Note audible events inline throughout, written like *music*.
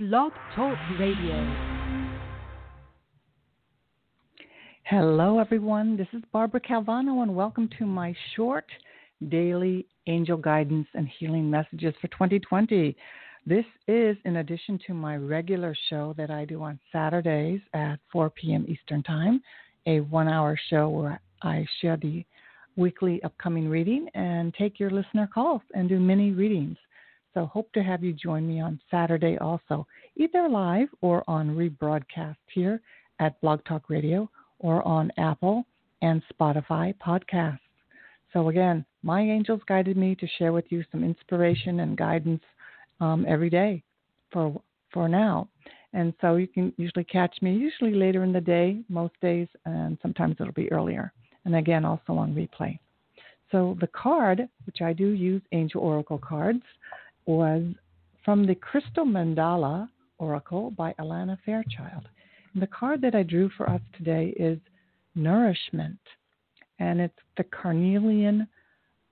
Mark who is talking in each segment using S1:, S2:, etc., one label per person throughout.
S1: Blog Talk Radio.
S2: Hello, everyone. This is Barbara Calvano, and welcome to my short daily angel guidance and healing messages for 2020. This is in addition to my regular show that I do on Saturdays at 4 p.m. Eastern Time, a one hour show where I share the weekly upcoming reading and take your listener calls and do mini readings. So hope to have you join me on Saturday also, either live or on rebroadcast here at Blog Talk Radio or on Apple and Spotify podcasts. So again, my angels guided me to share with you some inspiration and guidance um, every day for for now. And so you can usually catch me usually later in the day, most days, and sometimes it'll be earlier. And again, also on replay. So the card, which I do use Angel Oracle cards, was from the Crystal Mandala Oracle by Alana Fairchild. And the card that I drew for us today is Nourishment, and it's the carnelian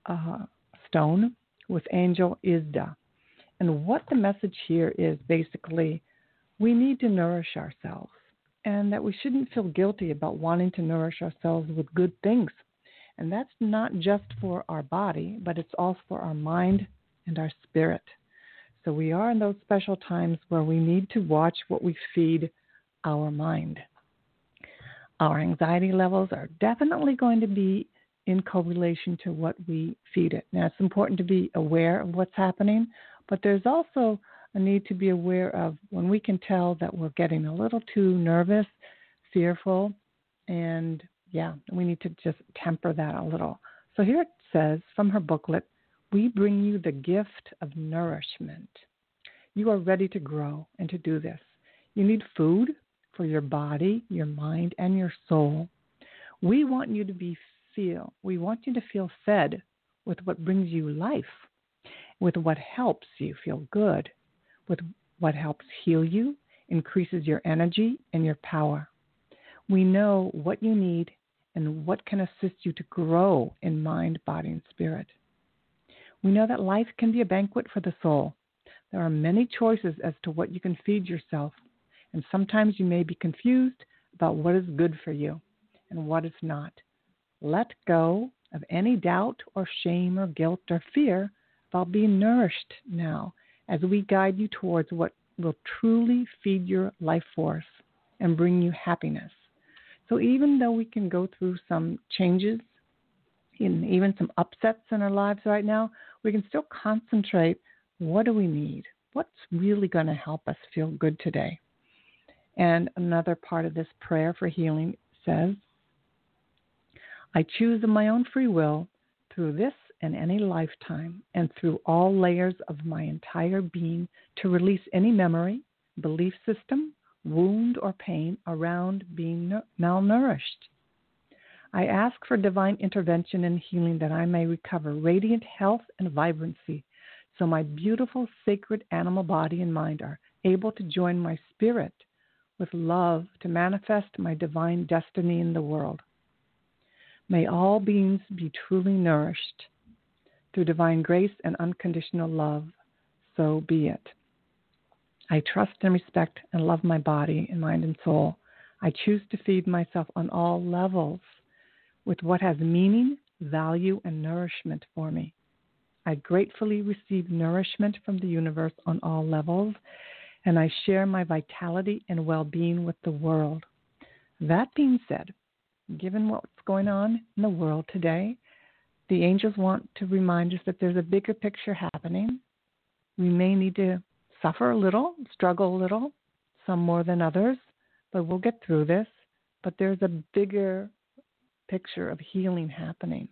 S2: uh, stone with Angel Izda. And what the message here is basically we need to nourish ourselves, and that we shouldn't feel guilty about wanting to nourish ourselves with good things. And that's not just for our body, but it's also for our mind and our spirit. So we are in those special times where we need to watch what we feed our mind. Our anxiety levels are definitely going to be in correlation to what we feed it. Now, it's important to be aware of what's happening, but there's also a need to be aware of when we can tell that we're getting a little too nervous, fearful, and yeah, we need to just temper that a little. So here it says from her booklet we bring you the gift of nourishment. You are ready to grow and to do this. You need food for your body, your mind, and your soul. We want you to be feel. We want you to feel fed with what brings you life, with what helps you feel good, with what helps heal you, increases your energy and your power. We know what you need and what can assist you to grow in mind, body, and spirit. We know that life can be a banquet for the soul. There are many choices as to what you can feed yourself, and sometimes you may be confused about what is good for you and what is not. Let go of any doubt or shame or guilt or fear about being nourished now as we guide you towards what will truly feed your life force and bring you happiness. So, even though we can go through some changes and even some upsets in our lives right now, we can still concentrate what do we need? What's really going to help us feel good today? And another part of this prayer for healing says, I choose of my own free will through this and any lifetime and through all layers of my entire being to release any memory, belief system, wound, or pain around being malnourished. I ask for divine intervention and healing that I may recover radiant health and vibrancy so my beautiful sacred animal body and mind are able to join my spirit with love to manifest my divine destiny in the world. May all beings be truly nourished through divine grace and unconditional love. So be it. I trust and respect and love my body and mind and soul. I choose to feed myself on all levels with what has meaning, value, and nourishment for me. I gratefully receive nourishment from the universe on all levels, and I share my vitality and well being with the world. That being said, given what's going on in the world today, the angels want to remind us that there's a bigger picture happening. We may need to suffer a little, struggle a little, some more than others, but we'll get through this. But there's a bigger picture of healing happening.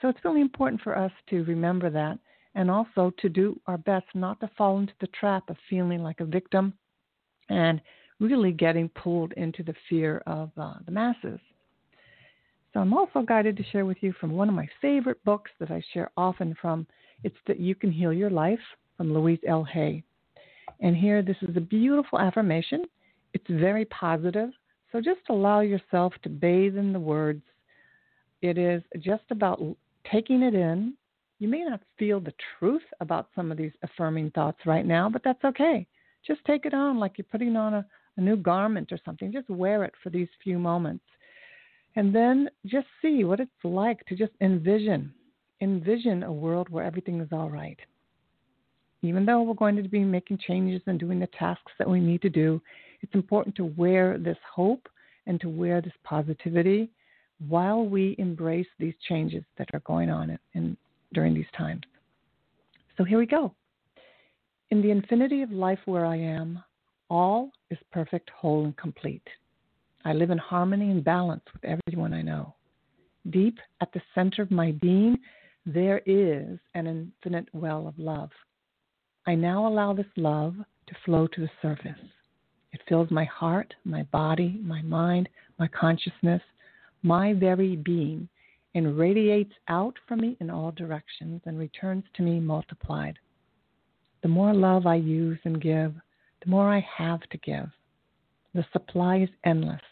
S2: So it's really important for us to remember that and also to do our best not to fall into the trap of feeling like a victim and really getting pulled into the fear of uh, the masses. So I'm also guided to share with you from one of my favorite books that I share often from. It's that You Can Heal Your Life from Louise L. Hay. And here, this is a beautiful affirmation. It's very positive. So just allow yourself to bathe in the words. It is just about taking it in. You may not feel the truth about some of these affirming thoughts right now, but that's okay. Just take it on like you're putting on a, a new garment or something. Just wear it for these few moments. And then just see what it's like to just envision, envision a world where everything is all right. Even though we're going to be making changes and doing the tasks that we need to do, it's important to wear this hope and to wear this positivity while we embrace these changes that are going on in, in, during these times. So here we go. In the infinity of life where I am, all is perfect, whole, and complete. I live in harmony and balance with everyone I know. Deep at the center of my being, there is an infinite well of love. I now allow this love to flow to the surface. It fills my heart, my body, my mind, my consciousness, my very being, and radiates out from me in all directions and returns to me multiplied. The more love I use and give, the more I have to give. The supply is endless.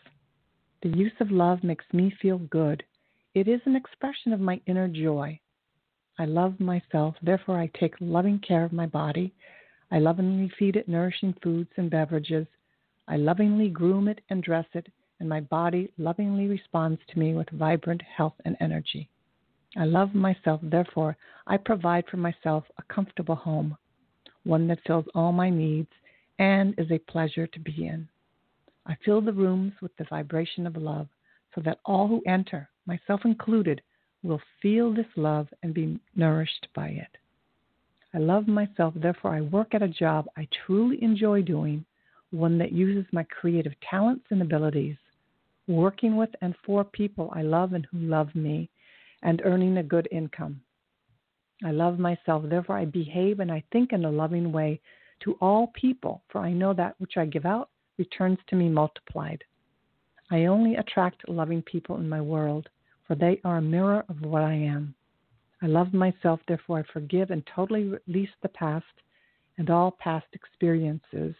S2: The use of love makes me feel good. It is an expression of my inner joy. I love myself, therefore, I take loving care of my body. I lovingly feed it nourishing foods and beverages. I lovingly groom it and dress it, and my body lovingly responds to me with vibrant health and energy. I love myself, therefore, I provide for myself a comfortable home, one that fills all my needs and is a pleasure to be in. I fill the rooms with the vibration of love so that all who enter, myself included, will feel this love and be nourished by it. I love myself, therefore, I work at a job I truly enjoy doing, one that uses my creative talents and abilities, working with and for people I love and who love me, and earning a good income. I love myself, therefore, I behave and I think in a loving way to all people, for I know that which I give out returns to me multiplied. I only attract loving people in my world, for they are a mirror of what I am. I love myself, therefore I forgive and totally release the past and all past experiences,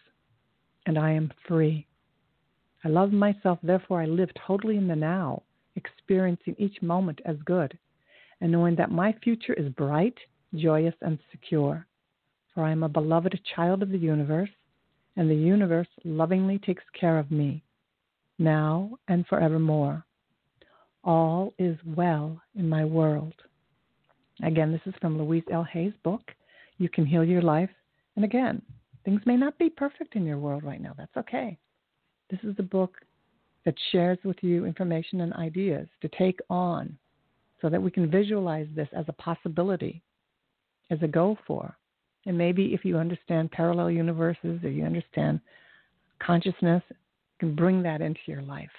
S2: and I am free. I love myself, therefore I live totally in the now, experiencing each moment as good, and knowing that my future is bright, joyous, and secure. For I am a beloved child of the universe, and the universe lovingly takes care of me, now and forevermore. All is well in my world. Again, this is from Louise L. Hay's book, You Can Heal Your Life. And again, things may not be perfect in your world right now. That's okay. This is a book that shares with you information and ideas to take on so that we can visualize this as a possibility, as a go for. And maybe if you understand parallel universes or you understand consciousness, you can bring that into your life.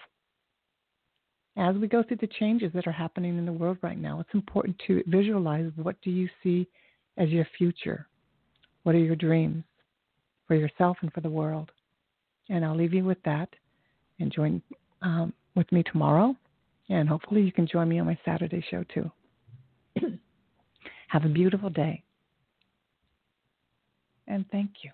S2: As we go through the changes that are happening in the world right now, it's important to visualize what do you see as your future? What are your dreams for yourself and for the world? And I'll leave you with that and join um, with me tomorrow. And hopefully you can join me on my Saturday show too. *clears throat* Have a beautiful day and thank you.